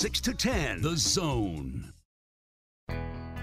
6 to 10. The Zone.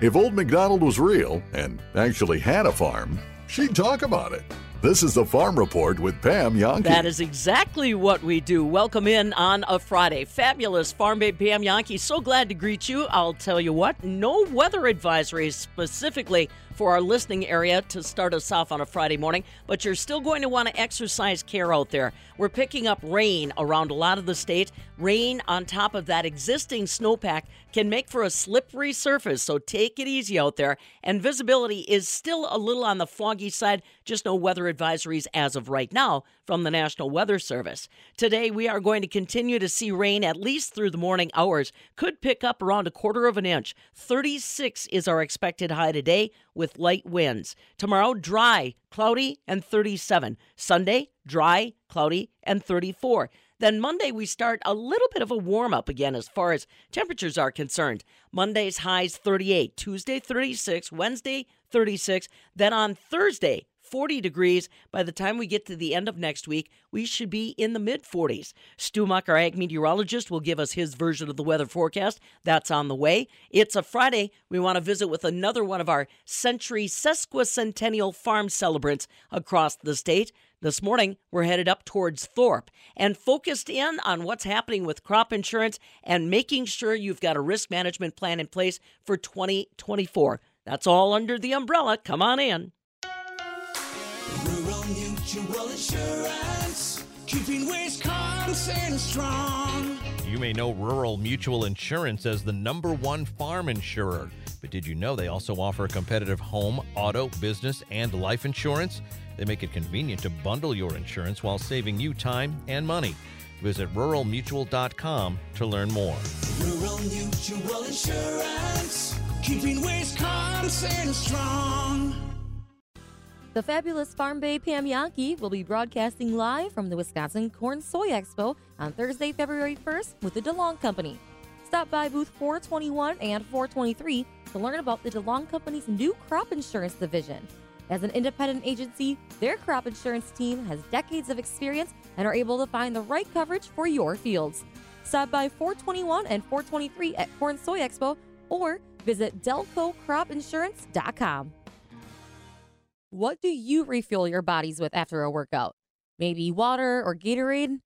If Old MacDonald was real and actually had a farm, she'd talk about it. This is the Farm Report with Pam Jahnke. That is exactly what we do. Welcome in on a Friday. Fabulous Farm Babe Pam Jahnke. So glad to greet you. I'll tell you what, no weather advisories specifically for our listening area to start us off on a Friday morning, but you're still going to want to exercise care out there. We're picking up rain around a lot of the state. Rain on top of that existing snowpack can make for a slippery surface, so take it easy out there. And visibility is still a little on the foggy side, just no weather advisories as of right now from the National Weather Service. Today, we are going to continue to see rain at least through the morning hours. Could pick up around a quarter of an inch. 36 is our expected high today with light winds. Tomorrow, dry, cloudy, and 37. Sunday, dry, cloudy, and 34. Then Monday, we start a little bit of a warm up again as far as temperatures are concerned. Monday's highs 38, Tuesday 36, Wednesday 36. Then on Thursday, 40 degrees. By the time we get to the end of next week, we should be in the mid 40s. Stu Muck, our ag meteorologist, will give us his version of the weather forecast. That's on the way. It's a Friday. We want to visit with another one of our century sesquicentennial farm celebrants across the state. This morning, we're headed up towards Thorp and focused in on what's happening with crop insurance and making sure you've got a risk management plan in place for 2024. That's all under the umbrella. Come on in. Rural Mutual Insurance, keeping Wisconsin strong. You may know Rural Mutual Insurance as the number one farm insurer. But did you know they also offer a competitive home, auto, business, and life insurance? They make it convenient to bundle your insurance while saving you time and money. Visit ruralmutual.com to learn more. Rural Mutual Insurance, keeping Wisconsin strong. The fabulous Farm Bay Pam Jahnke will be broadcasting live from the Wisconsin Corn Soy Expo on Thursday, February 1st with the DeLong Company. Stop by booth 421 and 423 to learn about the DeLong Company's new crop insurance division. As an independent agency, their crop insurance team has decades of experience and are able to find the right coverage for your fields. Stop by 421 and 423 at Corn Soy Expo or visit delcocropinsurance.com. What do you refuel your bodies with after a workout? Maybe water or Gatorade?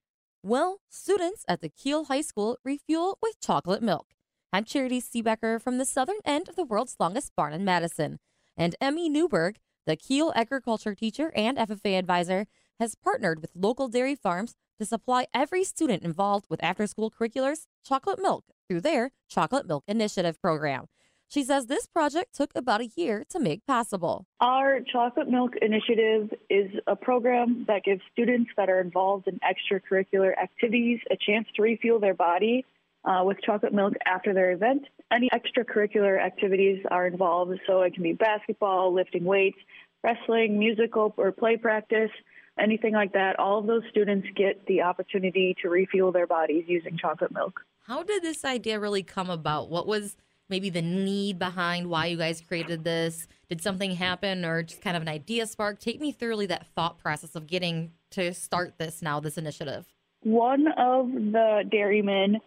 Well, students at the Kiel High School refuel with chocolate milk. I'm Charitee Seebecker from the southern end of the world's longest barn in Madison. And Emmy Newberg, the Kiel agriculture teacher and FFA advisor, has partnered with local dairy farms to supply every student involved with after school curriculars chocolate milk through their Chocolate Milk Initiative program. She says this project took about a year to make possible. Our Chocolate Milk Initiative is a program that gives students that are involved in extracurricular activities a chance to refuel their body uh, with chocolate milk after their event. Any extracurricular activities are involved, so it can be basketball, lifting weights, wrestling, musical or play practice, anything like that. All of those students get the opportunity to refuel their bodies using chocolate milk. How did this idea really come about? What was maybe the need behind why you guys created this? Did something happen or just kind of an idea spark? Take me through that thought process of getting to start this now, this initiative. One of the dairymen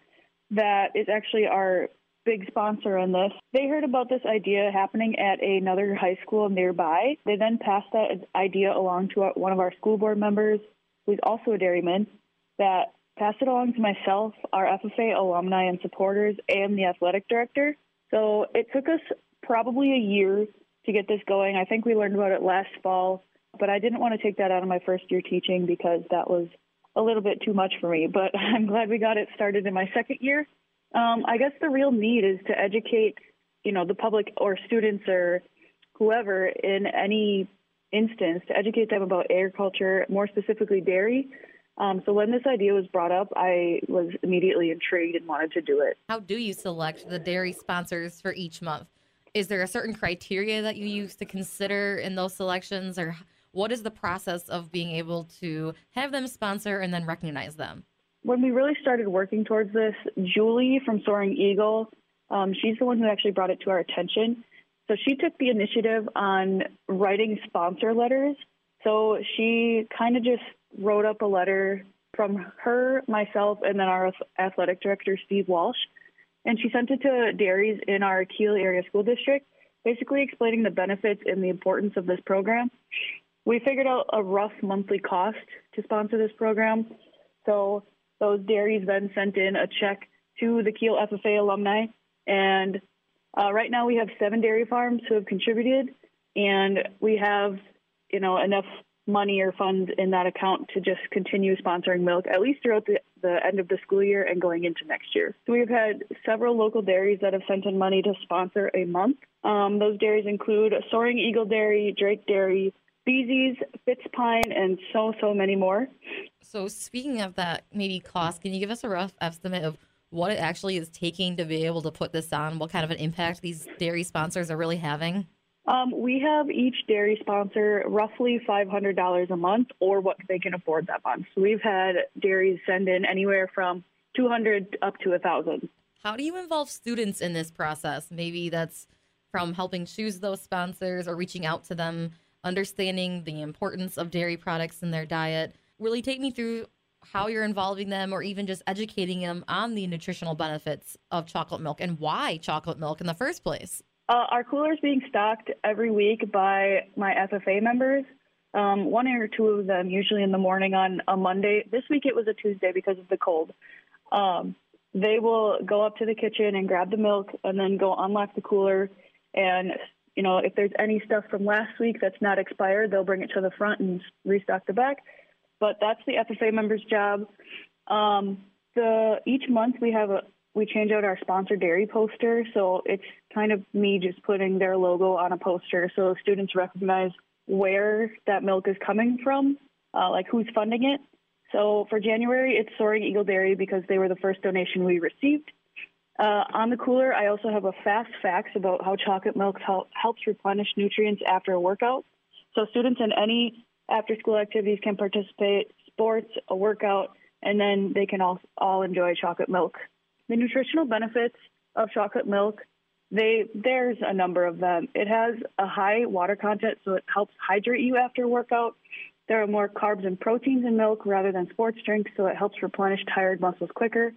that is actually our big sponsor in this, they heard about this idea happening at another high school nearby. They then passed that idea along to one of our school board members, who's also a dairyman, that passed it along to myself, our FFA alumni and supporters, and the athletic director. So it took us probably a year to get this going. I think we learned about it last fall, but I didn't want to take that out of my first year teaching because that was a little bit too much for me. But I'm glad we got it started in my second year. Um, I guess the real need is to educate, you know, the public or students or whoever in any instance to educate them about agriculture, more specifically dairy. Um, so when this idea was brought up, I was immediately intrigued and wanted to do it. How do you select the dairy sponsors for each month? Is there a certain criteria that you use to consider in those selections, or what is the process of being able to have them sponsor and then recognize them? When we really started working towards this, Julie from Soaring Eagle, um, she's the one who actually brought it to our attention. So she took the initiative on writing sponsor letters. So she kind of just wrote up a letter from her, myself, and then our athletic director, Steve Walsh. and she sent it to dairies in our Kiel area school district, basically explaining the benefits and the importance of this program. We figured out a rough monthly cost to sponsor this program. So those dairies then sent in a check to the Kiel FFA alumni. And uh, right now we have seven dairy farms who have contributed, and we have, you know, enough money or funds in that account to just continue sponsoring milk at least throughout the, the end of the school year and going into next year. So we've had several local dairies that have sent in money to sponsor a month. Um, those dairies include Soaring Eagle Dairy, Drake Dairy, Beezy's, Fitzpine, and so, so many more. So, speaking of that, maybe cost, can you give us a rough estimate of what it actually is taking to be able to put this on? What kind of an impact these dairy sponsors are really having? Um, we have each dairy sponsor roughly $500 a month or what they can afford that month. So we've had dairies send in anywhere from 200 up to 1000 How do you involve students in this process? Maybe that's from helping choose those sponsors or reaching out to them, understanding the importance of dairy products in their diet. Really take me through how you're involving them or even just educating them on the nutritional benefits of chocolate milk and why chocolate milk in the first place. Uh, our cooler is being stocked every week by my FFA members. Um, one or two of them, usually in the morning on a Monday. This week it was a Tuesday because of the cold. Um, they will go up to the kitchen and grab the milk and then go unlock the cooler. And, you know, if there's any stuff from last week that's not expired, they'll bring it to the front and restock the back. But that's the FFA members' job. Um, the each month we have a we change out our sponsor dairy poster, so it's kind of me just putting their logo on a poster so students recognize where that milk is coming from, uh, like who's funding it. So for January, it's Soaring Eagle Dairy because they were the first donation we received. Uh, on the cooler, I also have a fast facts about how chocolate milk help, helps replenish nutrients after a workout. So students in any after-school activities can participate, sports, a workout, and then they can all, all enjoy chocolate milk the nutritional benefits of chocolate milk, they there's a number of them. It has a high water content, so it helps hydrate you after workout. There are more carbs and proteins in milk rather than sports drinks, so it helps replenish tired muscles quicker.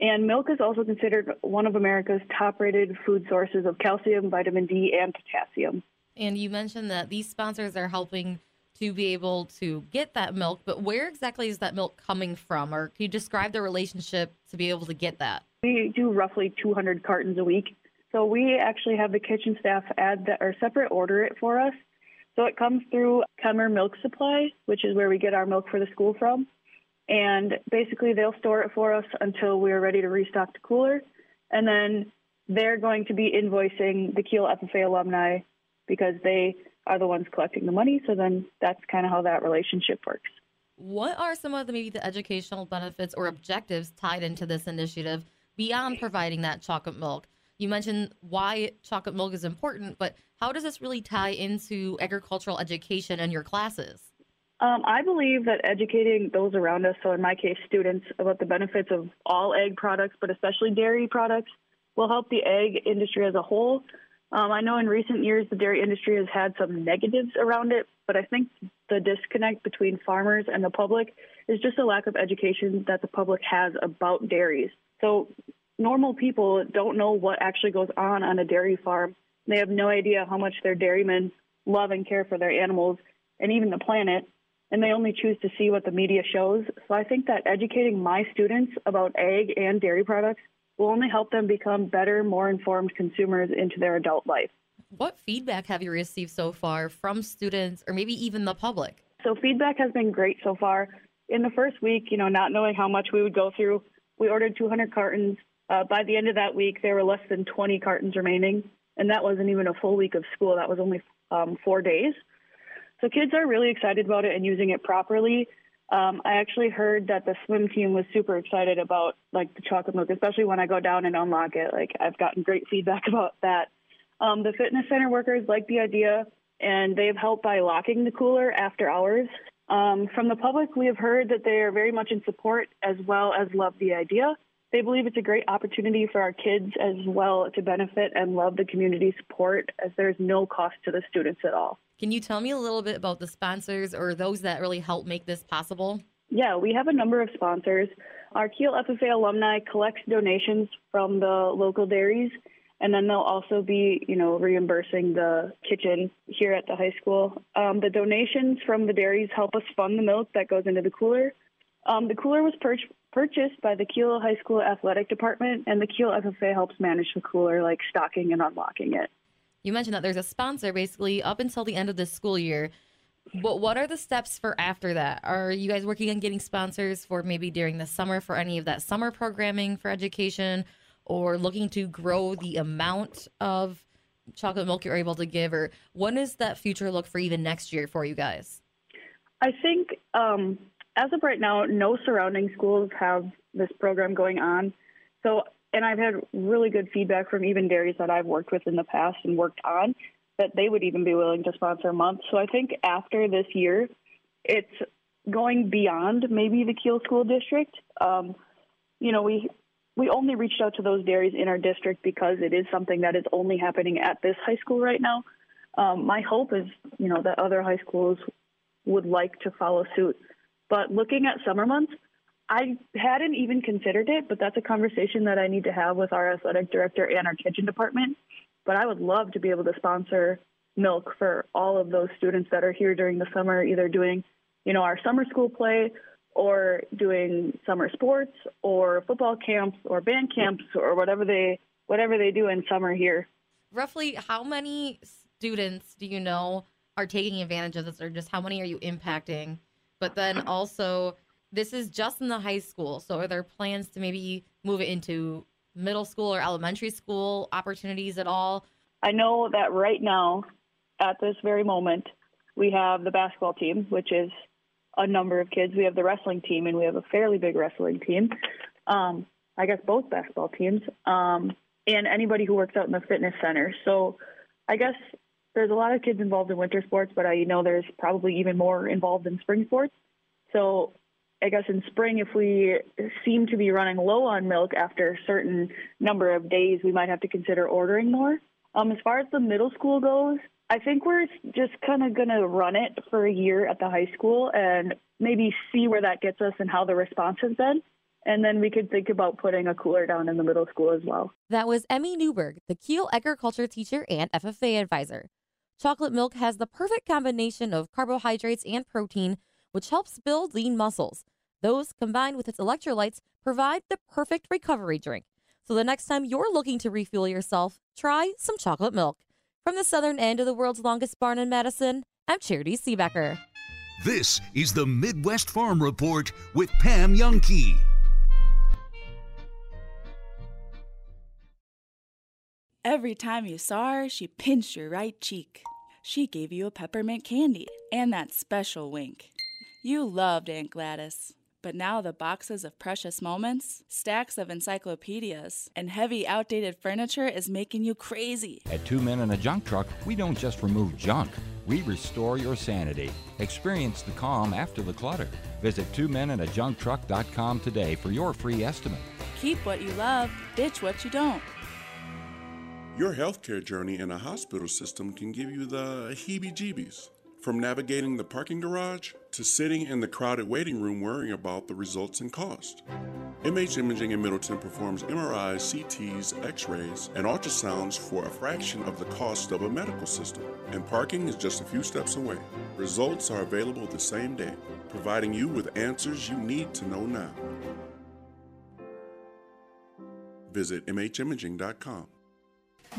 And milk is also considered one of America's top rated food sources of calcium, vitamin D, and potassium. And you mentioned that these sponsors are helping to be able to get that milk, but where exactly is that milk coming from? Or can you describe the relationship to be able to get that? We do roughly 200 cartons a week. So we actually have the kitchen staff add that or separate order it for us. So it comes through Kemmer Milk Supply, which is where we get our milk for the school from. And basically, they'll store it for us until we're ready to restock the cooler. And then they're going to be invoicing the Kiel FFA alumni because they are the ones collecting the money. So then that's kind of how that relationship works. What are some of the maybe the educational benefits or objectives tied into this initiative beyond providing that chocolate milk? You mentioned why chocolate milk is important, but how does this really tie into agricultural education and your classes? Um, I believe that educating those around us, so in my case, students, about the benefits of all ag products, but especially dairy products, will help the ag industry as a whole um, I know in recent years the dairy industry has had some negatives around it, but I think the disconnect between farmers and the public is just a lack of education that the public has about dairies. So normal people don't know what actually goes on on a dairy farm. They have no idea how much their dairymen love and care for their animals and even the planet, and they only choose to see what the media shows. So I think that educating my students about ag and dairy products will only help them become better, more informed consumers into their adult life. What feedback have you received so far from students or maybe even the public? So, feedback has been great so far. In the first week, you know, not knowing how much we would go through, we ordered 200 cartons. Uh, by the end of that week, there were less than 20 cartons remaining, and that wasn't even a full week of school. That was only um, four days. So, kids are really excited about it and using it properly. Um, I actually heard that the swim team was super excited about like the chocolate milk, especially when I go down and unlock it. Like I've gotten great feedback about that. Um, the fitness center workers like the idea, and they've helped by locking the cooler after hours. Um, from the public, we have heard that they are very much in support as well as love the idea. They believe it's a great opportunity for our kids as well to benefit and love the community support as there's no cost to the students at all. Can you tell me a little bit about the sponsors or those that really help make this possible? Yeah, we have a number of sponsors. Our Kiel FFA alumni collects donations from the local dairies, and then they'll also be, you know, reimbursing the kitchen here at the high school. Um, the donations from the dairies help us fund the milk that goes into the cooler. Um, the cooler was pur- purchased by the Kiel High School Athletic Department, and the Kiel FFA helps manage the cooler, like stocking and unlocking it. You mentioned that there's a sponsor basically up until the end of this school year. But what are the steps for after that? Are you guys working on getting sponsors for maybe during the summer for any of that summer programming for education or looking to grow the amount of chocolate milk you're able to give? Or when does that future look for even next year for you guys? I think um, as of right now, no surrounding schools have this program going on. So, and I've had really good feedback from even dairies that I've worked with in the past and worked on that they would even be willing to sponsor a month. So I think after this year, it's going beyond maybe the Kiel School District. Um, you know, we we only reached out to those dairies in our district because it is something that is only happening at this high school right now. Um, my hope is, you know, that other high schools would like to follow suit. But looking at summer months, I hadn't even considered it, but that's a conversation that I need to have with our athletic director and our kitchen department. But I would love to be able to sponsor milk for all of those students that are here during the summer, either doing, you know, our summer school play or doing summer sports or football camps or band camps or whatever they whatever they do in summer here. Roughly how many students do you know are taking advantage of this or just how many are you impacting? But then also this is just in the high school. So are there plans to maybe move it into middle school or elementary school opportunities at all? I know that right now, at this very moment, we have the basketball team, which is a number of kids. We have the wrestling team, and we have a fairly big wrestling team. Um, I guess both basketball teams, um, and anybody who works out in the fitness center. So I guess there's a lot of kids involved in winter sports, but I know there's probably even more involved in spring sports. So I guess in spring, if we seem to be running low on milk after a certain number of days, we might have to consider ordering more. Um, as far as the middle school goes, I think we're just kind of going to run it for a year at the high school and maybe see where that gets us and how the response has been. And then we could think about putting a cooler down in the middle school as well. That was Emmy Newberg, the Kiel agriculture teacher and FFA advisor. Chocolate milk has the perfect combination of carbohydrates and protein, which helps build lean muscles. Those, combined with its electrolytes, provide the perfect recovery drink. So the next time you're looking to refuel yourself, try some chocolate milk. From the southern end of the world's longest barn in Madison, I'm Charitee Seebecker. This is the Midwest Farm Report with Pam Jahnke. Every time you saw her, she pinched your right cheek. She gave you a peppermint candy and that special wink. You loved Aunt Gladys. But now the boxes of precious moments, stacks of encyclopedias, and heavy outdated furniture is making you crazy. At Two Men and a Junk Truck, we don't just remove junk, we restore your sanity. Experience the calm after the clutter. Visit twomenandajuncktruck.com today for your free estimate. Keep what you love, ditch what you don't. Your healthcare journey in a hospital system can give you the heebie jeebies. From navigating the parking garage to sitting in the crowded waiting room worrying about the results and cost. MH Imaging in Middleton performs MRIs, CTs, x rays, and ultrasounds for a fraction of the cost of a medical system. And parking is just a few steps away. Results are available the same day, providing you with answers you need to know now. Visit MHimaging.com.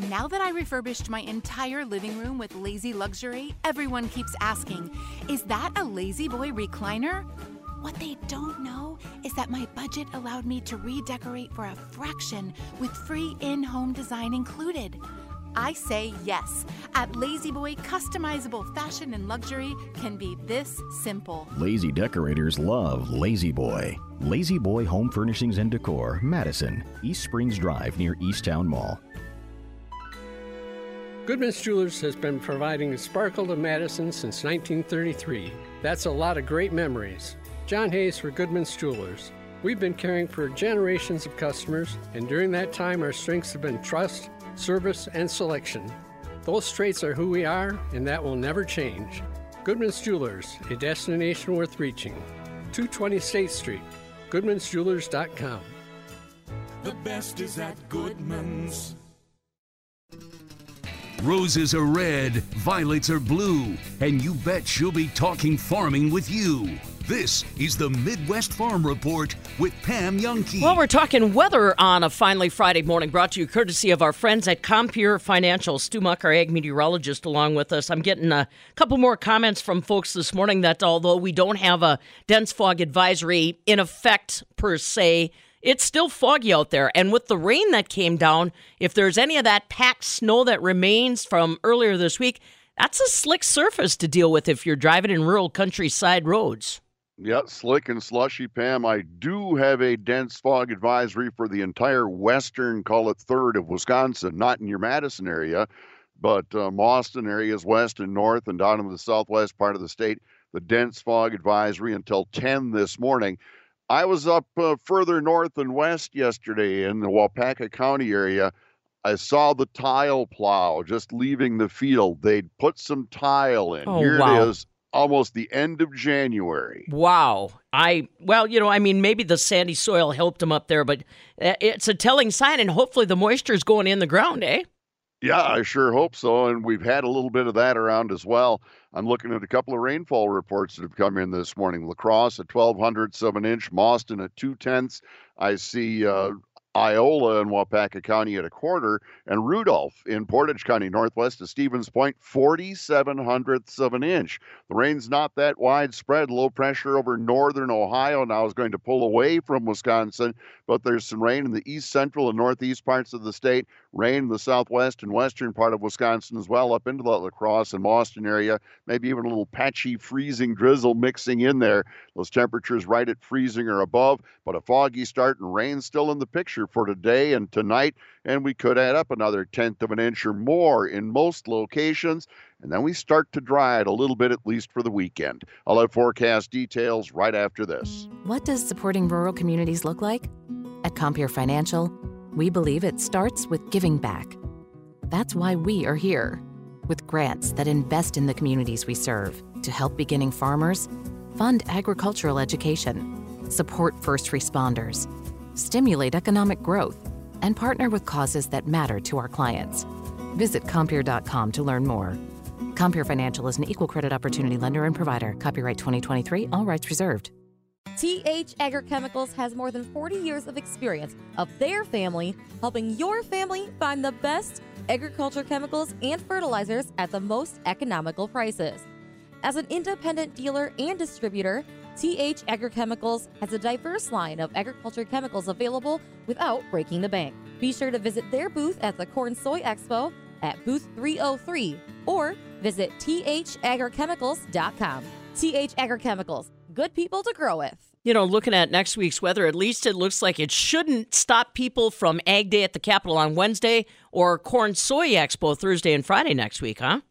Now that I refurbished my entire living room with Lazy Luxury, everyone keeps asking, is that a La-Z-Boy recliner? What they don't know is that my budget allowed me to redecorate for a fraction with free in home design included. I say yes. At La-Z-Boy, customizable fashion and luxury can be this simple. Lazy decorators love La-Z-Boy. Lazy Boy Home Furnishings and Decor, Madison, East Springs Drive near East Towne Mall. Goodman's Jewelers has been providing a sparkle to Madison since 1933. That's a lot of great memories. John Hayes for Goodman's Jewelers. We've been caring for generations of customers, and during that time, our strengths have been trust, service, and selection. Those traits are who we are, and that will never change. Goodman's Jewelers, a destination worth reaching. 220 State Street. GoodmansJewelers.com. The best is at Goodman's. Roses are red, violets are blue, and you bet she'll be talking farming with you. This is the Midwest Farm Report with Pam Jahnke. Well, we're talking weather on a finally Friday morning, brought to you courtesy of our friends at Compeer Financial. Stu Muck, our ag meteorologist, along with us. I'm getting a couple more comments from folks this morning that although we don't have a dense fog advisory in effect per se, it's still foggy out there. And with the rain that came down, if there's any of that packed snow that remains from earlier this week, that's a slick surface to deal with if you're driving in rural countryside roads. Yeah, slick and slushy, Pam. I do have a dense fog advisory for the entire western, call it third of Wisconsin, not in your Madison area, but um, Austin areas west and north and down in the southwest part of the state. The dense fog advisory until 10 this morning. I was up uh, further north and west yesterday in the Waupaca County area. I saw the tile plow just leaving the field. They'd put some tile in. Oh, Here wow. it is, almost the end of January. Wow. I, well, you know, I mean, maybe the sandy soil helped them up there, but uh, it's a telling sign, and hopefully the moisture is going in the ground, eh? Yeah, I sure hope so. And we've had a little bit of that around as well. I'm looking at a couple of rainfall reports that have come in this morning. La Crosse at 12 hundredths of an inch, Mauston at two tenths. I see uh, Iola in Waupaca County at a quarter, and Rudolph in Portage County, northwest of Stevens Point, 47 hundredths of an inch. The rain's not that widespread. Low pressure over northern Ohio now is going to pull away from Wisconsin, but there's some rain in the east central and northeast parts of the state, rain in the southwest and western part of Wisconsin as well, up into the La Crosse and Mauston area, maybe even a little patchy freezing drizzle mixing in there. Those temperatures right at freezing or above, but a foggy start and rain still in the picture for today and tonight, and we could add up another tenth of an inch or more in most locations. And then we start to dry it a little bit, at least for the weekend. I'll have forecast details right after this. What does supporting rural communities look like? At Compeer Financial, we believe it starts with giving back. That's why we are here, with grants that invest in the communities we serve to help beginning farmers, fund agricultural education, support first responders, stimulate economic growth, and partner with causes that matter to our clients. Visit Compeer.com to learn more. Compeer Financial is an equal credit opportunity lender and provider. Copyright 2023, all rights reserved. TH Agrochemicals has more than 40 years of experience of their family helping your family find the best agriculture chemicals and fertilizers at the most economical prices. As an independent dealer and distributor, TH Agrochemicals has a diverse line of agriculture chemicals available without breaking the bank. Be sure to visit their booth at the Corn Soy Expo at booth 303 or visit thagrochemicals.com. TH Agrochemicals, good people to grow with. You know, looking at next week's weather, at least it looks like it shouldn't stop people from Ag Day at the Capitol on Wednesday or Corn Soy Expo Thursday and Friday next week, huh?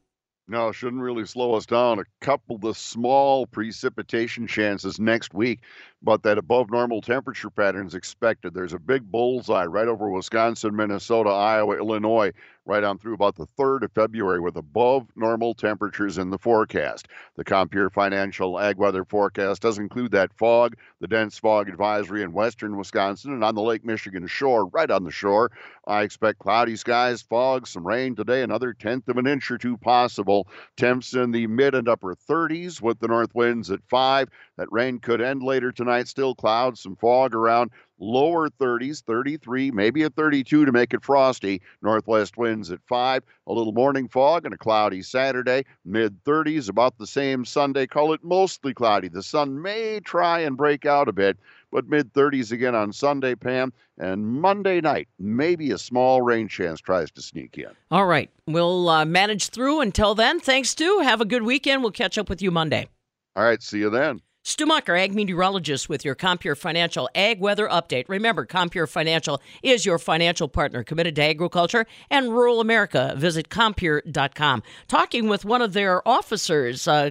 No, shouldn't really slow us down. A couple of small precipitation chances next week, but that above normal temperature pattern is expected. There's a big bullseye right over Wisconsin, Minnesota, Iowa, Illinois, right on through about the 3rd of February with above normal temperatures in the forecast. The Compeer Financial Ag Weather Forecast does include that fog, the dense fog advisory in western Wisconsin and on the Lake Michigan shore, right on the shore. I expect cloudy skies, fog, some rain today, another tenth of an inch or two possible. Temps in the mid and upper 30s with the north winds at 5. That rain could end later tonight. Still clouds, some fog around. Lower 30s, 33, maybe a 32 to make it frosty. Northwest winds at 5. A little morning fog and a cloudy Saturday. Mid 30s, about the same Sunday. Call it mostly cloudy. The sun may try and break out a bit, but mid 30s again on Sunday, Pam. And Monday night, maybe a small rain chance tries to sneak in. All right. We'll uh, manage through until then. Thanks, Stu. Have a good weekend. We'll catch up with you Monday. All right, see you then. Stu Mucker, ag meteorologist with your Compeer Financial Ag Weather Update. Remember, Compeer Financial is your financial partner committed to agriculture and rural America. Visit Compeer.com. Talking with one of their officers, uh,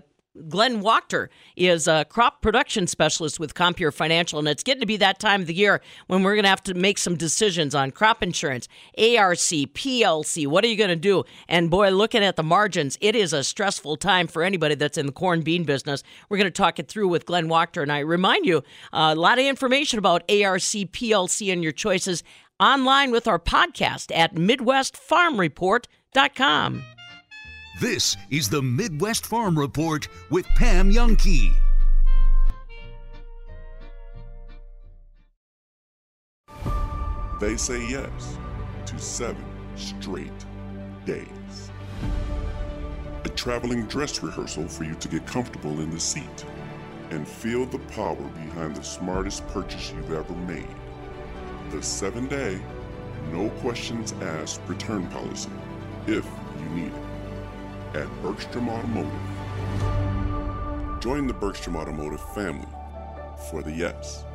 Glenn Wachter is a crop production specialist with Compeer Financial, and it's getting to be that time of the year when we're going to have to make some decisions on crop insurance, ARC, PLC. What are you going to do? And boy, looking at the margins, it is a stressful time for anybody that's in the corn bean business. We're going to talk it through with Glenn Wachter, and I remind you uh, a lot of information about ARC, PLC, and your choices online with our podcast at MidwestFarmReport.com. This is the Midwest Farm Report with Pam Jahnke. They say yes to seven straight days. A traveling dress rehearsal for you to get comfortable in the seat and feel the power behind the smartest purchase you've ever made. The seven day, no questions asked return policy, if you need it, at Bergstrom Automotive. Join the Bergstrom Automotive family for the yes.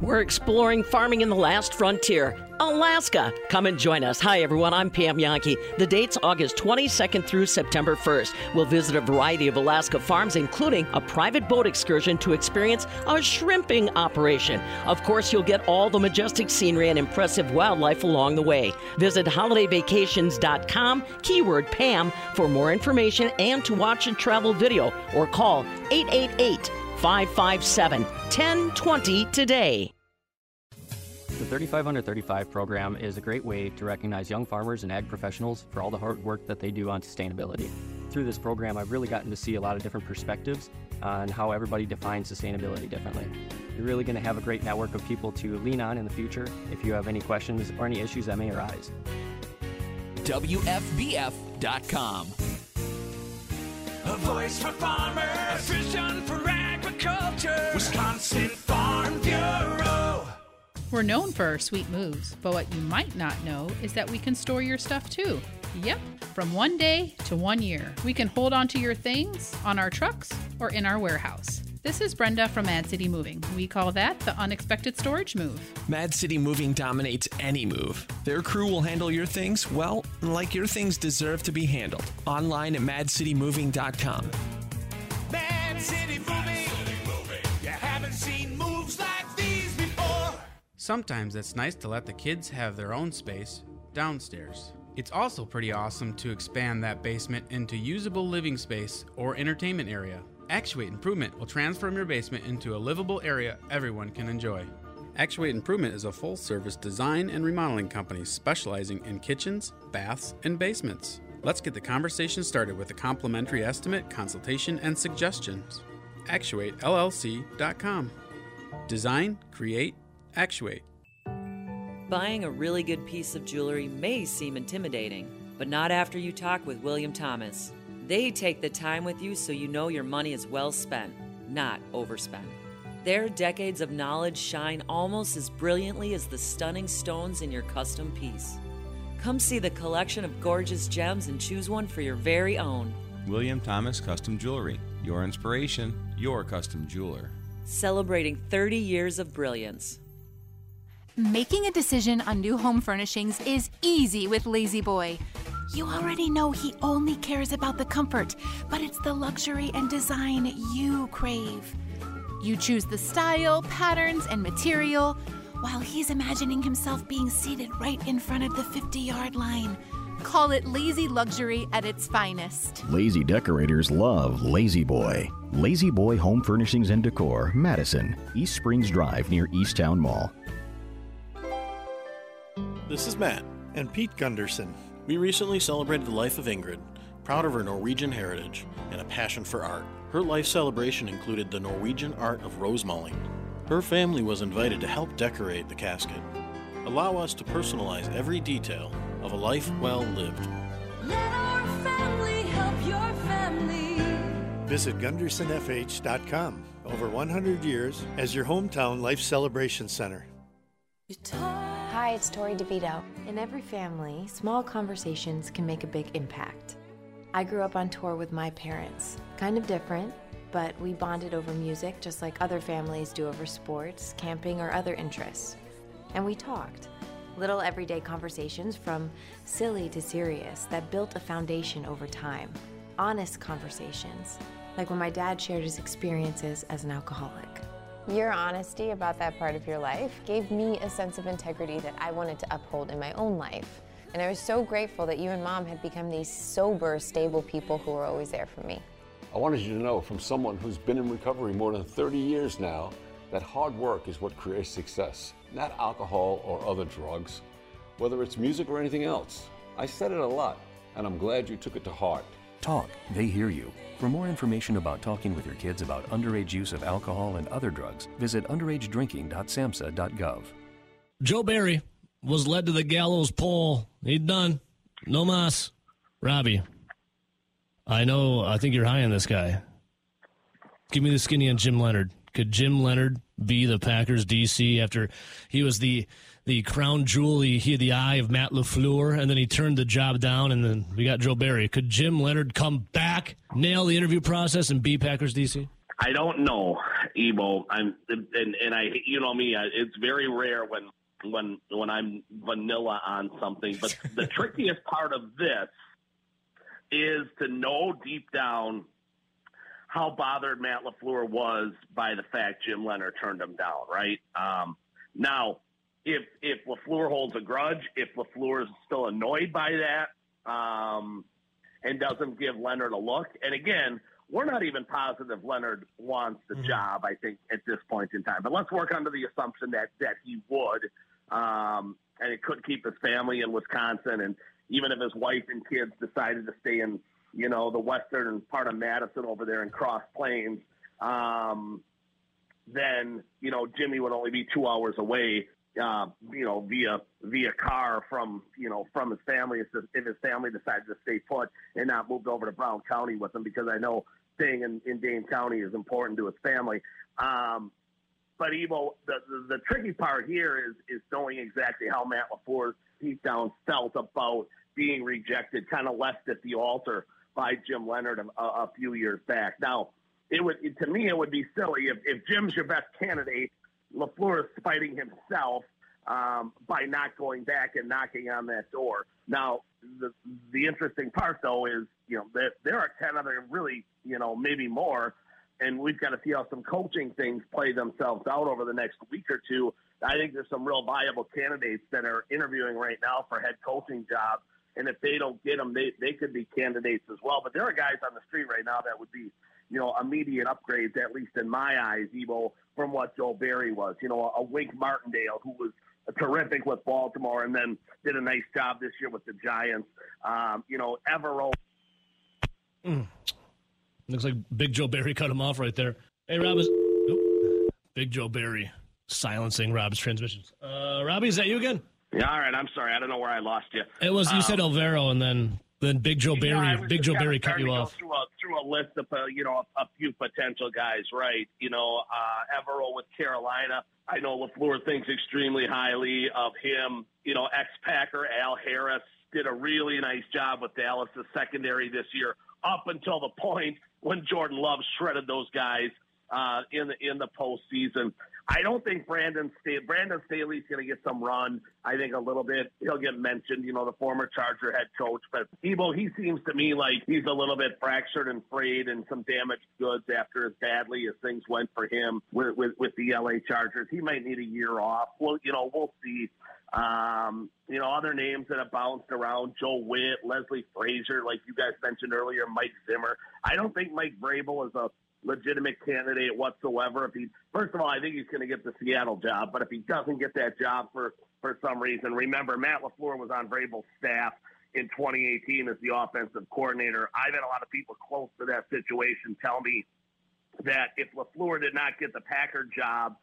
We're exploring farming in the last frontier, Alaska. Come and join us. Hi, everyone. I'm Pam Jahnke. The date's August 22nd through September 1st. We'll visit a variety of Alaska farms, including a private boat excursion to experience a shrimping operation. Of course, you'll get all the majestic scenery and impressive wildlife along the way. Visit holidayvacations.com, keyword Pam, for more information and to watch a travel video or call 888 557 1020 today. The 35 Under 35 program is a great way to recognize young farmers and ag professionals for all the hard work that they do on sustainability. Through this program, I've really gotten to see a lot of different perspectives on how everybody defines sustainability differently. You're really going to have a great network of people to lean on in the future if you have any questions or any issues that may arise. WFBF.com. A voice for farmers, a vision for agriculture, Wisconsin Farm Bureau. We're known for our sweet moves, but what you might not know is that we can store your stuff too. Yep, from one day to one year. We can hold on to your things on our trucks or in our warehouse. This is Brenda from Mad City Moving. We call that the unexpected storage move. Mad City Moving dominates any move. Their crew will handle your things, well, like your things deserve to be handled. Online at madcitymoving.com. Mad City Moving. Sometimes it's nice to let the kids have their own space downstairs. It's also pretty awesome to expand that basement into usable living space or entertainment area. Actuate Improvement will transform your basement into a livable area everyone can enjoy. Actuate Improvement is a full service design and remodeling company specializing in kitchens, baths, and basements. Let's get the conversation started with a complimentary estimate, consultation, and suggestions. ActuateLLC.com. Design, create, actuate. Buying a really good piece of jewelry may seem intimidating, but not after you talk with William Thomas. They take the time with you so you know your money is well spent, not overspent. Their decades of knowledge shine almost as brilliantly as the stunning stones in your custom piece. Come see the collection of gorgeous gems and choose one for your very own. William Thomas Custom Jewelry. Your inspiration, your custom jeweler. Celebrating 30 years of brilliance. Making a decision on new home furnishings is easy with La-Z-Boy. You already know he only cares about the comfort, but it's the luxury and design you crave. You choose the style, patterns, and material, while he's imagining himself being seated right in front of the 50 yard line. Call it lazy luxury at its finest. Lazy decorators love La-Z-Boy. Lazy Boy Home Furnishings and Decor, Madison, East Springs Drive near East Towne Mall. This is Matt and Pete Gunderson. We recently celebrated the life of Ingrid, proud of her Norwegian heritage and a passion for art. Her life celebration included the Norwegian art of rosemaling. Her family was invited to help decorate the casket. Allow us to personalize every detail of a life well lived. Let our family help your family. Visit GundersonFH.com. Over 100 years as your hometown life celebration center. Hi, it's Tori DeVito. In every family, small conversations can make a big impact. I grew up on tour with my parents. Kind of different, but we bonded over music just like other families do over sports, camping, or other interests. And we talked. Little everyday conversations from silly to serious that built a foundation over time. honest conversations, like when my dad shared his experiences as an alcoholic. Your honesty about that part of your life gave me a sense of integrity that I wanted to uphold in my own life. And I was so grateful that you and mom had become these sober, stable people who were always there for me. I wanted you to know from someone who's been in recovery more than 30 years now that hard work is what creates success, not alcohol or other drugs, whether it's music or anything else. I said it a lot, and I'm glad you took it to heart. Talk, they hear you. For more information about talking with your kids about underage use of alcohol and other drugs, visit underagedrinking.samhsa.gov. Joe Barry was led to the gallows pole. He done. No mas. Robbie, I know, I think you're high on this guy. Give me the skinny on Jim Leonhard. Could Jim Leonhard be the Packers DC after he was the the crown jewel. He, had the eye of Matt LaFleur, and then he turned the job down, and then we got Joe Barry. Could Jim Leonhard come back, nail the interview process, and be Packers DC? I don't know, Ebo. I'm and and I you know me. It's very rare when when when I'm vanilla on something. But the trickiest part of this is to know deep down how bothered Matt LaFleur was by the fact Jim Leonhard turned him down. Right um, now, if if LaFleur holds a grudge, if LaFleur is still annoyed by that, um, and doesn't give Leonhard a look, and again, we're not even positive Leonhard wants the mm-hmm. job. I think at this point in time, but let's work under the assumption that that he would, um, and it could keep his family in Wisconsin, and even if his wife and kids decided to stay in, you know, the western part of Madison over there in Cross Plains. Um, then you know Jimmy would only be two hours away uh, you know, via via car from you know from his family if, his family decided to stay put and not moved over to Brown County with him because I know staying in, in Dane County is important to his family. Um, but Evo, the, the, the tricky part here is is knowing exactly how Matt LaFleur deep down felt about being rejected, kind of left at the altar by Jim Leonhard a, a few years back. Now, it would to me it would be silly if, if Jim's your best candidate LaFleur is fighting himself um, by not going back and knocking on that door. Now, the the interesting part though is you know that there are ten other really you know maybe more, and we've got to see how some coaching things play themselves out over the next week or two. I think there's some real viable candidates that are interviewing right now for head coaching jobs, and if they don't get them, they they could be candidates as well. But there are guys on the street right now that would be you know immediate upgrades, at least in my eyes, Evo, from what Joe Barry was. You know, a Wink Martindale who was terrific with Baltimore and then did a nice job this year with the Giants. Um, you know, Evero. Mm. Looks like Big Joe Barry cut him off right there. Hey, Rob, is, Big Joe Barry silencing Rob's transmissions. Uh, Robbie, is that you again? Yeah, all right. I'm sorry. I don't know where I lost you. It was you um, said Elvero, and then then Big Joe Barry, yeah, Big Joe Barry cut you off. Through a, through a list of uh, you know a, a, few potential guys, right? You know, uh, Evero with Carolina. I know Lafleur thinks extremely highly of him. You know, ex-Packer Al Harris did a really nice job with Dallas' secondary this year, up until the point when Jordan Love shredded those guys uh, in the in the postseason. I don't think Brandon Staley, Brandon Staley's going to get some run. I think a little bit he'll get mentioned. You know, the former Charger head coach, but Ebo, he seems to me like he's a little bit fractured and frayed and some damaged goods after as badly as things went for him with with, with the LA Chargers. He might need a year off. Well, you know, we'll see. Um, you know, other names that have bounced around: Joe Whitt, Leslie Frazier, like you guys mentioned earlier, Mike Zimmer. I don't think Mike Vrabel is a legitimate candidate whatsoever. If he, first of all, I think he's going to get the Seattle job, but if he doesn't get that job for for some reason, remember Matt LaFleur was on Vrabel's staff in 2018 as the offensive coordinator. I've had a lot of people close to that situation tell me that if LaFleur did not get the Packer job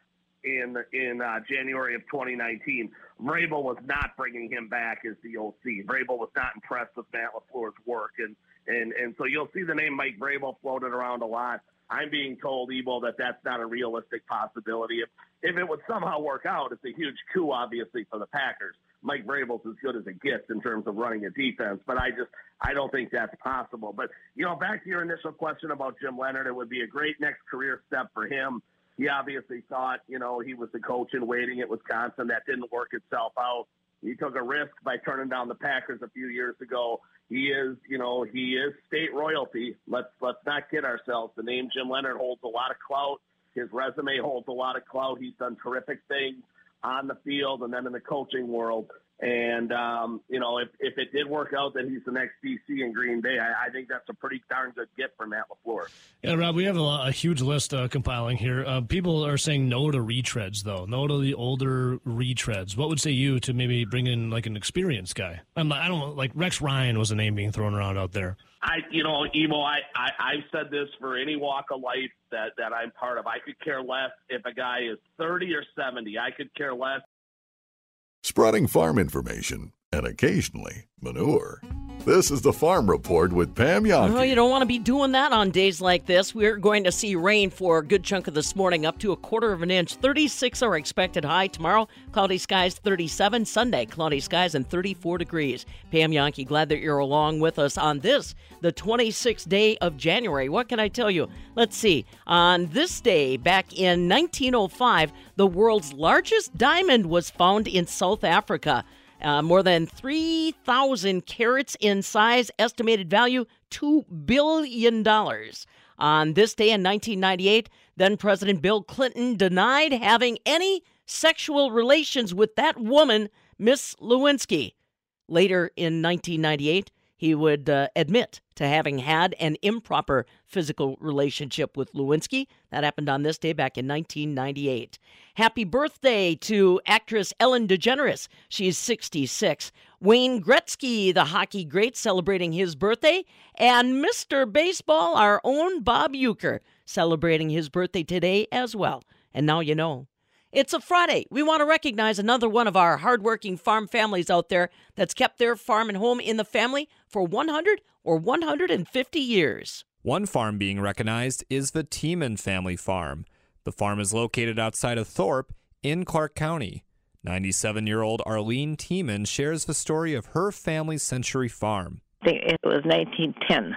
in in uh, January of 2019, Vrabel was not bringing him back as the OC. Vrabel was not impressed with Matt LaFleur's work, and and and so you'll see the name Mike Vrabel floated around a lot. I'm being told, Ebo, that that's not a realistic possibility. If if it would somehow work out, it's a huge coup, obviously, for the Packers. Mike Vrabel's as good as it gets in terms of running a defense, but I just I don't think that's possible. But you know, back to your initial question about Jim Leonhard, it would be a great next career step for him. He obviously thought, you know, he was the coach in waiting at Wisconsin. That didn't work itself out. He took a risk by turning down the Packers a few years ago. He is, you know, he is state royalty. Let's let's not kid ourselves. The name Jim Leonhard holds a lot of clout. His resume holds a lot of clout. He's done terrific things on the field and then in the coaching world. And um, you know, if, if it did work out that he's the next DC in Green Bay, I, I think that's a pretty darn good gift for Matt Lafleur. Yeah, Rob, we have a, a huge list uh, compiling here. Uh, people are saying no to retreads, though. No to the older retreads. What would say you to maybe bring in like an experienced guy? I'm, I don't like Rex Ryan was a name being thrown around out there. I, you know, Emo, I, I, I've said this for any walk of life that, that I'm part of. I could care less if a guy is 30 or 70. I could care less. Spreading farm information and occasionally manure. This is the Farm Report with Pam Young. Well, you don't want to be doing that on days like this. We're going to see rain for a good chunk of this morning, up to a quarter of an inch. 36 are expected high tomorrow. Cloudy skies 37. Sunday, cloudy skies and 34 degrees. Pam Jahnke, glad that you're along with us on this, the 26th day of January. What can I tell you? Let's see. On this day, back in 1905, the world's largest diamond was found in South Africa. Uh, more than 3,000 carats in size, estimated value $2 billion. On this day in 1998, then President Bill Clinton denied having any sexual relations with that woman, Miss Lewinsky. Later in 1998, he would uh, admit to having had an improper physical relationship with Lewinsky. That happened on this day back in 1998. Happy birthday to actress Ellen DeGeneres. She's 66. Wayne Gretzky, the hockey great, celebrating his birthday. And Mr. Baseball, our own Bob Uecker, celebrating his birthday today as well. And now you know. It's a Friday. We want to recognize another one of our hardworking farm families out there that's kept their farm and home in the family for 100 or 150 years. One farm being recognized is the Tieman family farm. The farm is located outside of Thorp in Clark County. 97 year old Arlene Tieman shares the story of her family's century farm. I think it was 1910.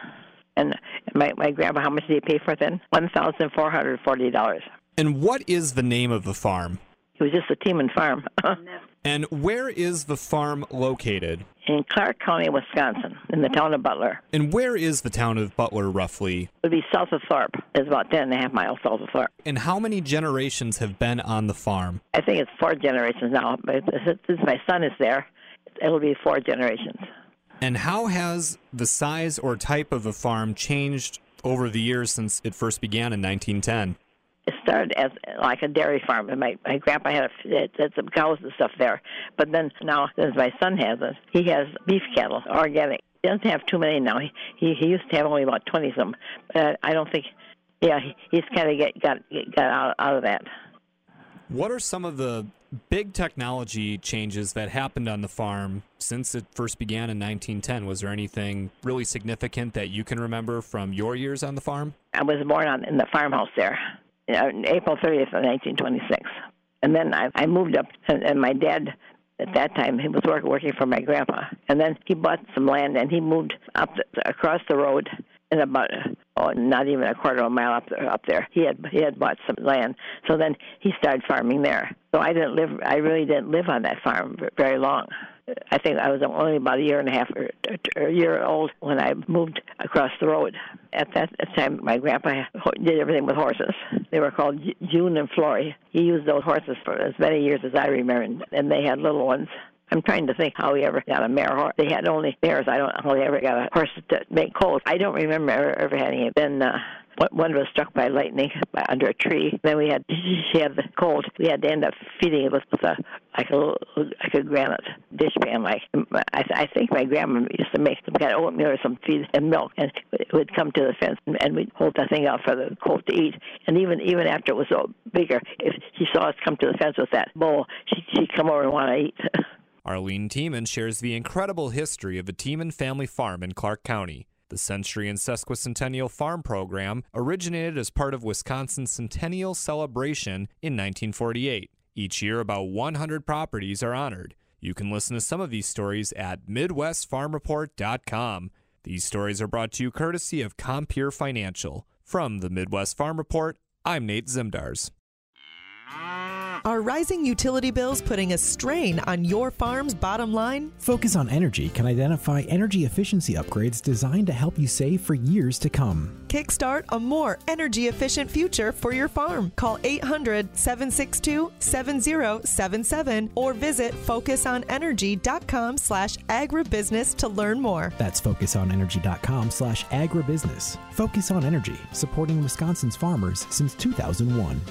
And my, my grandpa, how much did he pay for it then? $1,440. And what is the name of the farm? It was just a Tieman farm. And where is the farm located? in Clark County, Wisconsin, in the town of Butler. And where is the town of Butler roughly? It would be south of Thorp. It's about ten and a half miles south of Thorp. And how many generations have been on the farm? I think it's four generations now. But since my son is there, it'll be four generations. And how has the size or type of the farm changed over the years since it first began in 1910? It started as like a dairy farm, and my my grandpa had, a, had some cows and stuff there. But then now, since my son has it, he has beef cattle, organic. He doesn't have too many now. He he, he used to have only about twenty some. But I don't think. Yeah, he, he's kind of get got got out out of that. What are some of the big technology changes that happened on the farm since it first began in 1910? Was there anything really significant that you can remember from your years on the farm? I was born on in the farmhouse there, Uh, April 30th of 1926, and then I I moved up, and, and my dad. At that time, he was work, working for my grandpa, and then he bought some land and he moved up the, across the road, and about oh, not even a quarter of a mile up there, up there. He had he had bought some land, so then he started farming there. So I didn't live. I really didn't live on that farm very long. I think I was only about a year and a half er, er, or, or er, a year old when I moved across the road. At that time, my grandpa did everything with horses. They were called June and Flory. He used those horses for as many years as I remember, and they had little ones. I'm trying to think how he ever got a mare horse. They had only mares. I don't know how he ever got a horse to make colts. I don't remember ever, ever having it. Then uh, one- was struck by lightning by, under a tree. Then we had she had the cold. We had to end up feeding it with, with a like a little, like a granite dishpan. Like I, th- I think my grandma used to make some kind of oatmeal or some feed and milk, and it would come to the fence, and, and we'd hold the thing out for the colt to eat. And even even after it was so bigger, if she saw us come to the fence with that bowl, she, she'd come over and want to eat. Arlene Tieman shares the incredible history of the Tieman family farm in Clark County. The Century and Sesquicentennial Farm Program originated as part of Wisconsin's Centennial Celebration in 1948. Each year, about 100 properties are honored. You can listen to some of these stories at MidwestFarmReport.com. These stories are brought to you courtesy of Compeer Financial. From the Midwest Farm Report, I'm Nate Zimdars. Are rising utility bills putting a strain on your farm's bottom line? Focus on Energy can identify energy efficiency upgrades designed to help you save for years to come. Kickstart a more energy efficient future for your farm. Call 800 762 7077 or visit focusonenergy.com slash agribusiness to learn more. That's focusonenergy.com slash agribusiness. Focus on Energy, supporting Wisconsin's farmers since 2001.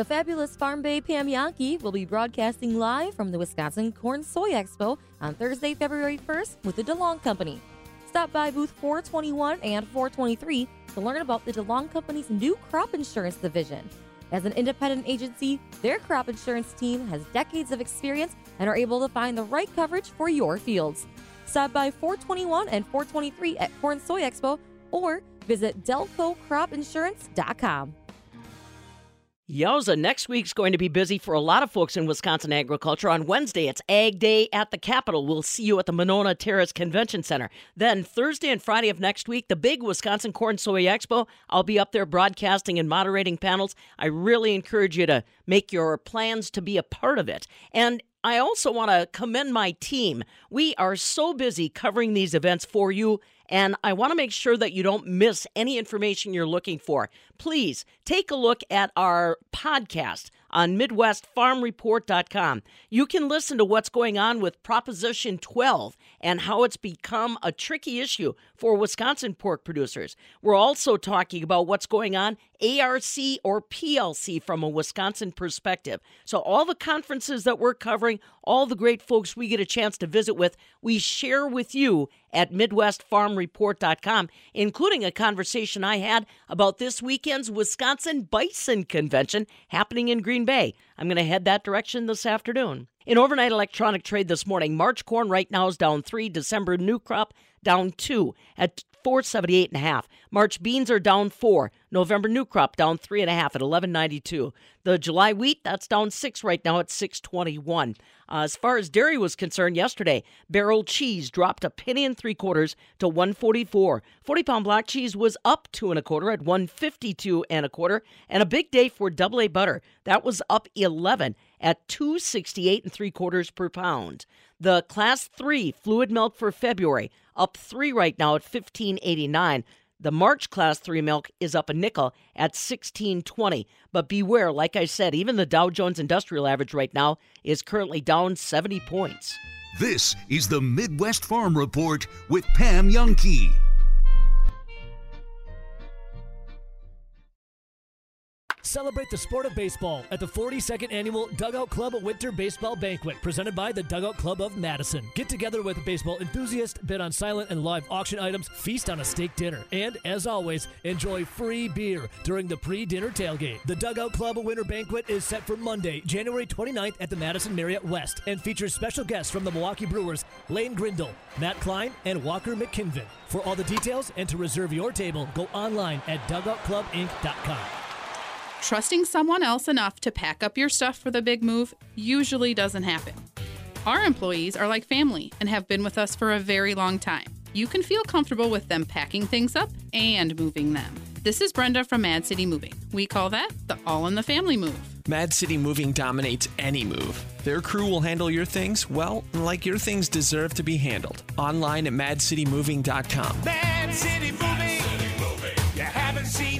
The fabulous Farm Bay Pam Jahnke will be broadcasting live from the Wisconsin Corn Soy Expo on Thursday, February 1st with the DeLong Company. Stop by booth 421 and 423 to learn about the DeLong Company's new crop insurance division. As an independent agency, their crop insurance team has decades of experience and are able to find the right coverage for your fields. Stop by 421 and 423 at Corn Soy Expo or visit delcocropinsurance.com. Yowza, next week's going to be busy for a lot of folks in Wisconsin agriculture. On Wednesday, it's Ag Day at the Capitol. We'll see you at the Monona Terrace Convention Center. Then Thursday and Friday of next week, the big Wisconsin Corn Soy Expo. I'll be up there broadcasting and moderating panels. I really encourage you to make your plans to be a part of it. And I also want to commend my team. We are so busy covering these events for you and I want to make sure that you don't miss any information you're looking for. Please take a look at our podcast on MidwestFarmReport.com. You can listen to what's going on with Proposition 12 and how it's become a tricky issue for Wisconsin pork producers. We're also talking about what's going on ARC or PLC from a Wisconsin perspective. So, all the conferences that we're covering, all the great folks we get a chance to visit with, we share with you at MidwestFarmReport.com, including a conversation I had about this weekend's Wisconsin Bison Convention happening in Green Bay. I'm going to head that direction this afternoon. In overnight electronic trade this morning, March corn right now is down three. December new crop down two at 478 and a half. March beans are down four. November new crop down three and a half at 1192. The July wheat that's down six right now at 621. Uh, as far as dairy was concerned, yesterday barrel cheese dropped a penny and three quarters to 144. 40 pound block cheese was up two and a quarter at 152 and a quarter, and a big day for double A butter that was up 11 at 268 and three quarters per pound. The class three fluid milk for February up three right now at 1589. The March class 3 milk is up a nickel at 1620. But beware, like I said, even the Dow Jones Industrial Average right now is currently down 70 points. This is the Midwest Farm Report with Pam Jahnke. Celebrate the sport of baseball at the 42nd annual Dugout Club Winter Baseball Banquet presented by the Dugout Club of Madison. Get together with baseball enthusiasts, bid on silent and live auction items, feast on a steak dinner, and as always, enjoy free beer during the pre-dinner tailgate. The Dugout Club Winter Banquet is set for Monday, January 29th at the Madison Marriott West and features special guests from the Milwaukee Brewers, Lane Grindle, Matt Klein, and Walker McKinven. For all the details and to reserve your table, go online at dugoutclubinc.com. Trusting someone else enough to pack up your stuff for the big move usually doesn't happen. Our employees are like family and have been with us for a very long time. You can feel comfortable with them packing things up and moving them. This is Brenda from Mad City Moving. We call that the all in the family move. Mad City Moving dominates any move. Their crew will handle your things, well, like your things deserve to be handled. Online at madcitymoving.com. Mad City Moving. You haven't seen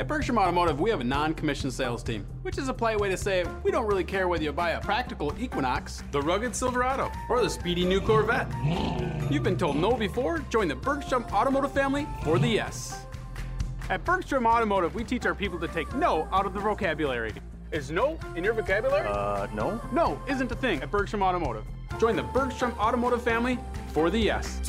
At Bergstrom Automotive, we have a non commissioned sales team, which is a polite way to say we don't really care whether you buy a practical Equinox, the rugged Silverado, or the speedy new Corvette. You've been told no before? Join the Bergstrom Automotive family for the yes. At Bergstrom Automotive, we teach our people to take no out of the vocabulary. Is no in your vocabulary? Uh, no. No isn't a thing at Bergstrom Automotive. Join the Bergstrom Automotive family for the yes.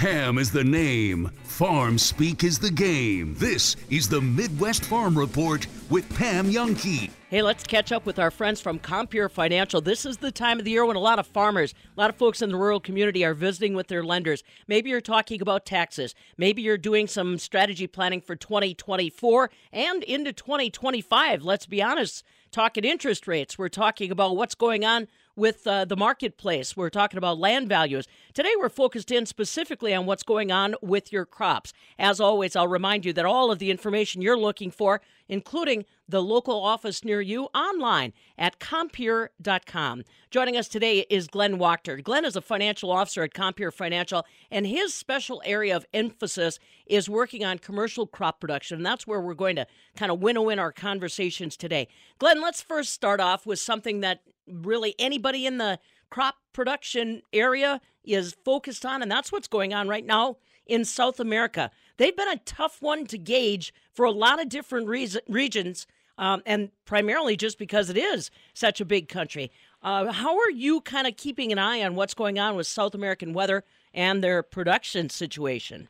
Pam is the name, farm speak is the game. This is the Midwest Farm Report with Pam Jahnke. Hey, let's catch up with our friends from Compeer Financial. This is the time of the year when a lot of farmers, a lot of folks in the rural community are visiting with their lenders. Maybe you're talking about taxes. Maybe you're doing some strategy planning for 2024 and into 2025. Let's be honest, talking interest rates. We're talking about what's going on with uh, the marketplace. We're talking about land values. Today, we're focused in specifically on what's going on with your crops. As always, I'll remind you that all of the information you're looking for, including the local office near you, online at Compeer.com. Joining us today is Glenn Wachter. Glenn is a financial officer at Compeer Financial, and his special area of emphasis is working on commercial crop production. And that's where we're going to kind of winnow in our conversations today. Glenn, let's first start off with something that really anybody in the crop production area is focused on, and that's what's going on right now in South America. They've been a tough one to gauge for a lot of different reason, regions, um, and primarily just because it is such a big country. Uh, how are you kind of keeping an eye on what's going on with South American weather and their production situation?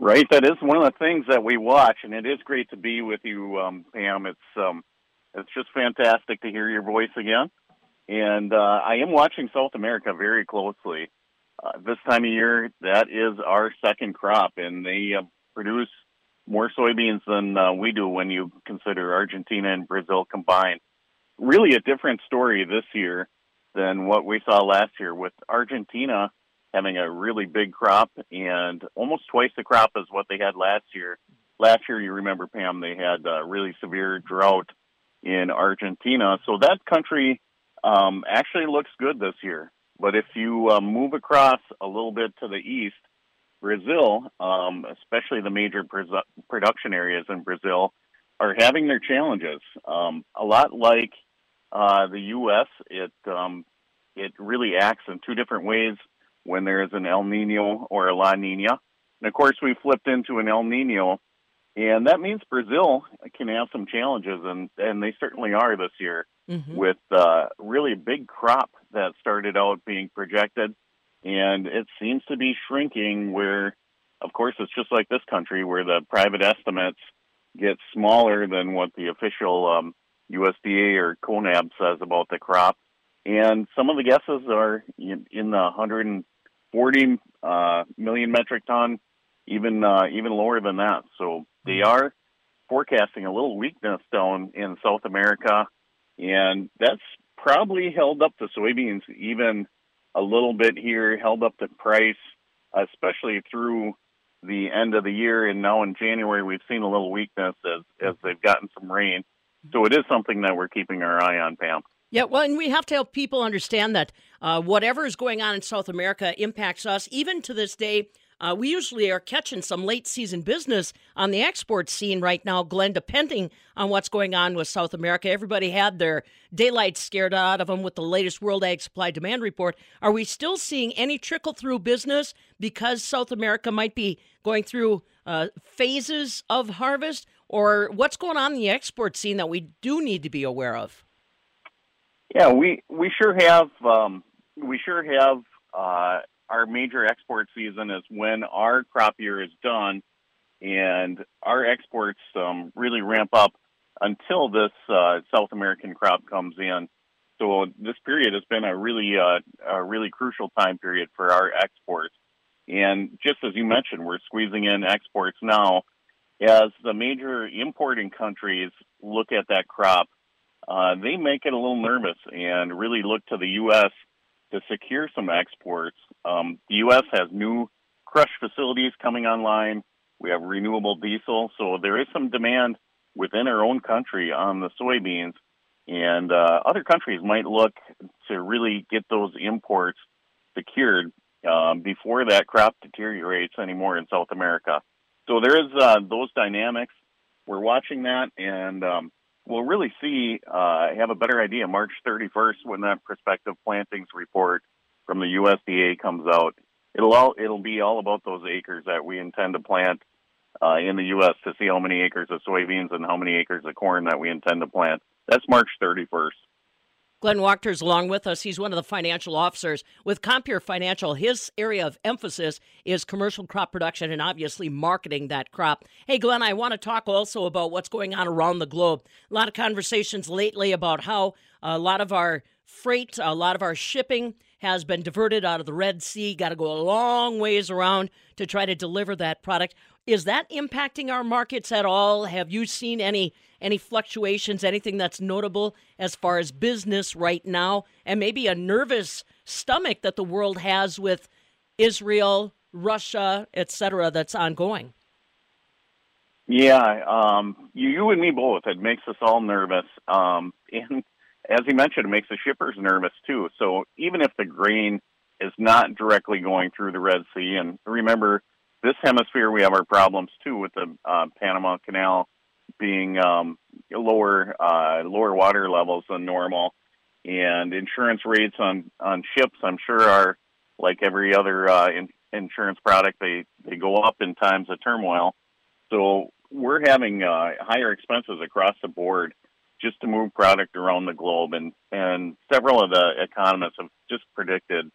Right, that is one of the things that we watch, and it is great to be with you, um, Pam. It's um, it's just fantastic to hear your voice again. And uh, I am watching South America very closely. Uh, this time of year, that is our second crop, and they uh, produce more soybeans than uh, we do when you consider Argentina and Brazil combined. Really a different story this year than what we saw last year, with Argentina having a really big crop and almost twice the crop as what they had last year. Last year, you remember, Pam, they had a really severe drought in Argentina. So that country um, actually looks good this year. But if you uh, move across a little bit to the east, Brazil, um, especially the major production areas in Brazil, are having their challenges. Um, a lot like uh, the U.S., it um, it really acts in two different ways when there is an El Nino or a La Nina. And of course, we flipped into an El Nino and that means Brazil can have some challenges, and and they certainly are this year mm-hmm. with uh, really a big crop that started out being projected, and it seems to be shrinking. Where, of course, it's just like this country where the private estimates get smaller than what the official um, USDA or CONAB says about the crop, and some of the guesses are in, in the 140 uh, million metric ton even uh, even lower than that. So they hmm. are forecasting a little weakness down in South America, and that's probably held up the soybeans even a little bit here, held up the price, especially through the end of the year. And now in January, we've seen a little weakness as as they've gotten some rain. So it is something that we're keeping our eye on, Pam. Yeah, well, and we have to help people understand that uh, whatever is going on in South America impacts us. Even to this day, uh, we usually are catching some late season business on the export scene right now, Glenn, depending on what's going on with South America. Everybody had their daylight scared out of them with the latest World Ag Supply Demand Report. Are we still seeing any trickle through business because South America might be going through uh, phases of harvest? Or what's going on in the export scene that we do need to be aware of? Yeah, we, we sure have. Um, we sure have uh, our major export season is when our crop year is done, and our exports um, really ramp up until this uh, South American crop comes in. So this period has been a really uh, a really crucial time period for our exports. And just as you mentioned, we're squeezing in exports now. As the major importing countries look at that crop, uh, they make it a little nervous and really look to the U.S to secure some exports. Um, the U.S. has new crush facilities coming online. We have renewable diesel, so there is some demand within our own country on the soybeans, and uh, other countries might look to really get those imports secured um, before that crop deteriorates anymore in South America. So there is uh, those dynamics. We're watching that, and um, we'll really see, uh, have a better idea March 31st when that prospective plantings report from the USDA comes out. It'll all, it'll be all about those acres that we intend to plant uh, in the U.S. to see how many acres of soybeans and how many acres of corn that we intend to plant. That's March 31st. Glenn Wachters along with us. He's one of the financial officers with Compeer Financial. His area of emphasis is commercial crop production and obviously marketing that crop. Hey, Glenn, I want to talk also about what's going on around the globe. A lot of conversations lately about how a lot of our freight, a lot of our shipping has been diverted out of the Red Sea, got to go a long ways around to try to deliver that product. Is that impacting our markets at all? Have you seen any any fluctuations, anything that's notable as far as business right now, and maybe a nervous stomach that the world has with Israel, Russia, etc. that's ongoing? Yeah, um, you, you and me both. It makes us all nervous. Um, and as he mentioned, it makes the shippers nervous too. So even if the grain is not directly going through the Red Sea, and remember, this hemisphere we have our problems too with the uh, Panama Canal being um, lower uh, lower water levels than normal, and insurance rates on on ships, I'm sure are like every other uh, in, insurance product. They they go up in times of turmoil. So we're having uh, higher expenses across the board just to move product around the globe, and and several of the economists have just predicted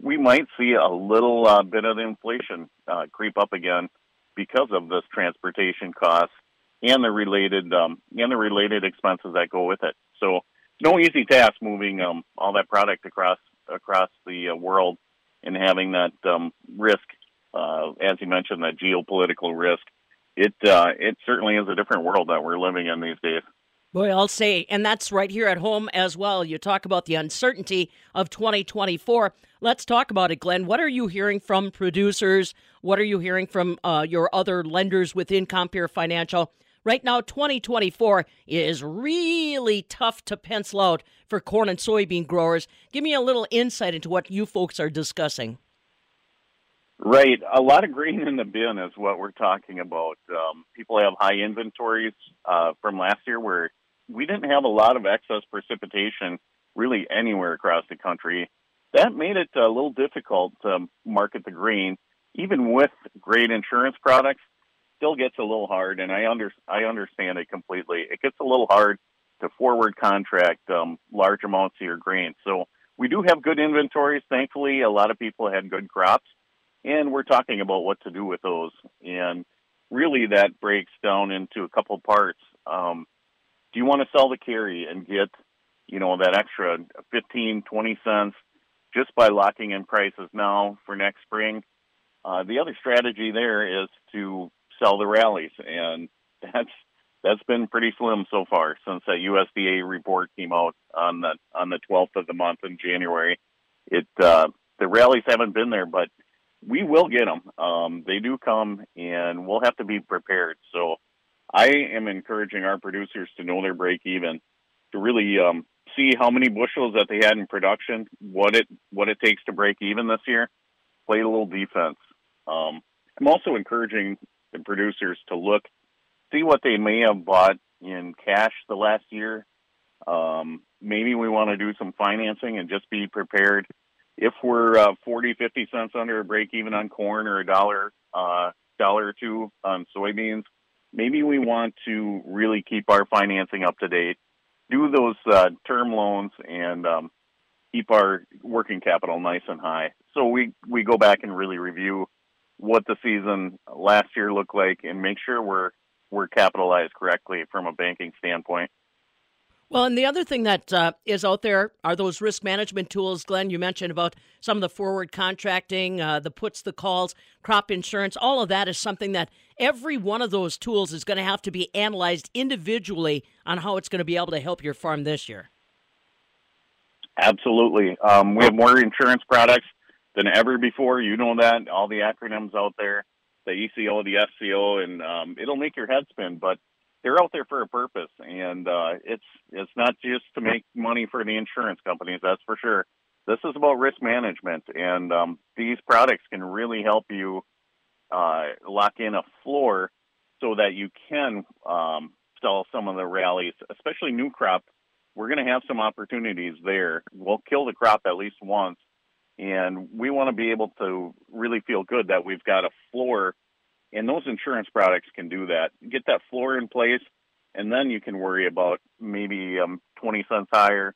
we might see a little uh, bit of inflation uh, creep up again because of this transportation costs and the related um, and the related expenses that go with it. So no easy task moving um, all that product across across the uh, world and having that um, risk, uh, as you mentioned, that geopolitical risk. It uh, it certainly is a different world that we're living in these days. Boy, I'll say, and that's right here at home as well. You talk about the uncertainty of 2024. Let's talk about it, Glenn. What are you hearing from producers? What are you hearing from uh, your other lenders within Compeer Financial? Right now, 2024 is really tough to pencil out for corn and soybean growers. Give me a little insight into what you folks are discussing. Right. A lot of green in the bin is what we're talking about. Um, people have high inventories uh, from last year where we didn't have a lot of excess precipitation really anywhere across the country. That made it a little difficult to market the grain, even with great insurance products. Still gets a little hard, and I under I understand it completely. It gets a little hard to forward contract um, large amounts of your grain. So we do have good inventories. Thankfully, a lot of people had good crops and we're talking about what to do with those. And really, that breaks down into a couple parts. Um, do you want to sell the carry and get, you know, that extra 15, 20 cents just by locking in prices now for next spring? Uh, the other strategy there is to sell the rallies, and that's that's been pretty slim so far since that USDA report came out on the on the 12th of the month in January. It uh, the rallies haven't been there, but we will get them. Um, they do come, and we'll have to be prepared. So I am encouraging our producers to know their break even, to really um, see how many bushels that they had in production, what it what it takes to break even this year. Play a little defense. Um, I'm also encouraging the producers to look, see what they may have bought in cash the last year. Um, maybe we want to do some financing and just be prepared if we're uh, 40, 50 cents under a break even on corn or a dollar, uh, dollar or two on soybeans, maybe we want to really keep our financing up to date, do those uh, term loans, and um, keep our working capital nice and high. So we we go back and really review what the season last year looked like and make sure we're we're capitalized correctly from a banking standpoint. Well, and the other thing that uh, is out there are those risk management tools, Glenn. You mentioned about some of the forward contracting, uh, the puts, the calls, crop insurance. All of that is something that every one of those tools is going to have to be analyzed individually on how it's going to be able to help your farm this year. Absolutely. Um, we have more insurance products than ever before. You know that. All the acronyms out there, the ECO, the FCO, and um, it'll make your head spin. But they're out there for a purpose, and uh, it's it's not just to make money for the insurance companies. That's for sure. This is about risk management, and um, these products can really help you uh, lock in a floor so that you can um, sell some of the rallies, especially new crop. We're going to have some opportunities there. We'll kill the crop at least once, and we want to be able to really feel good that we've got a floor and those insurance products can do that. Get that floor in place, and then you can worry about maybe um, 20 cents higher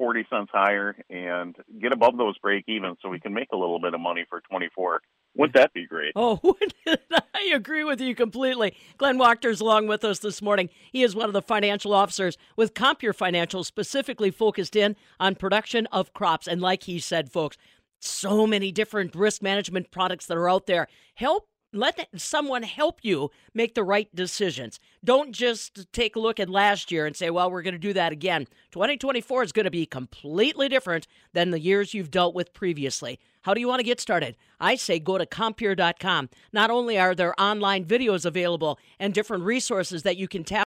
40 cents higher and get above those break even so we can make a little bit of money for 24. Wouldn't that be great? Oh, I agree with you completely. Glenn Wachter's along with us this morning. He is one of the financial officers with Compeer Financial, specifically focused in on production of crops. And like he said, folks, so many different risk management products that are out there. Help let someone help you make the right decisions. Don't just take a look at last year and say, well, we're going to do that again. 2024 is going to be completely different than the years you've dealt with previously. How do you want to get started? I say go to Compeer.com. Not only are there online videos available and different resources that you can tap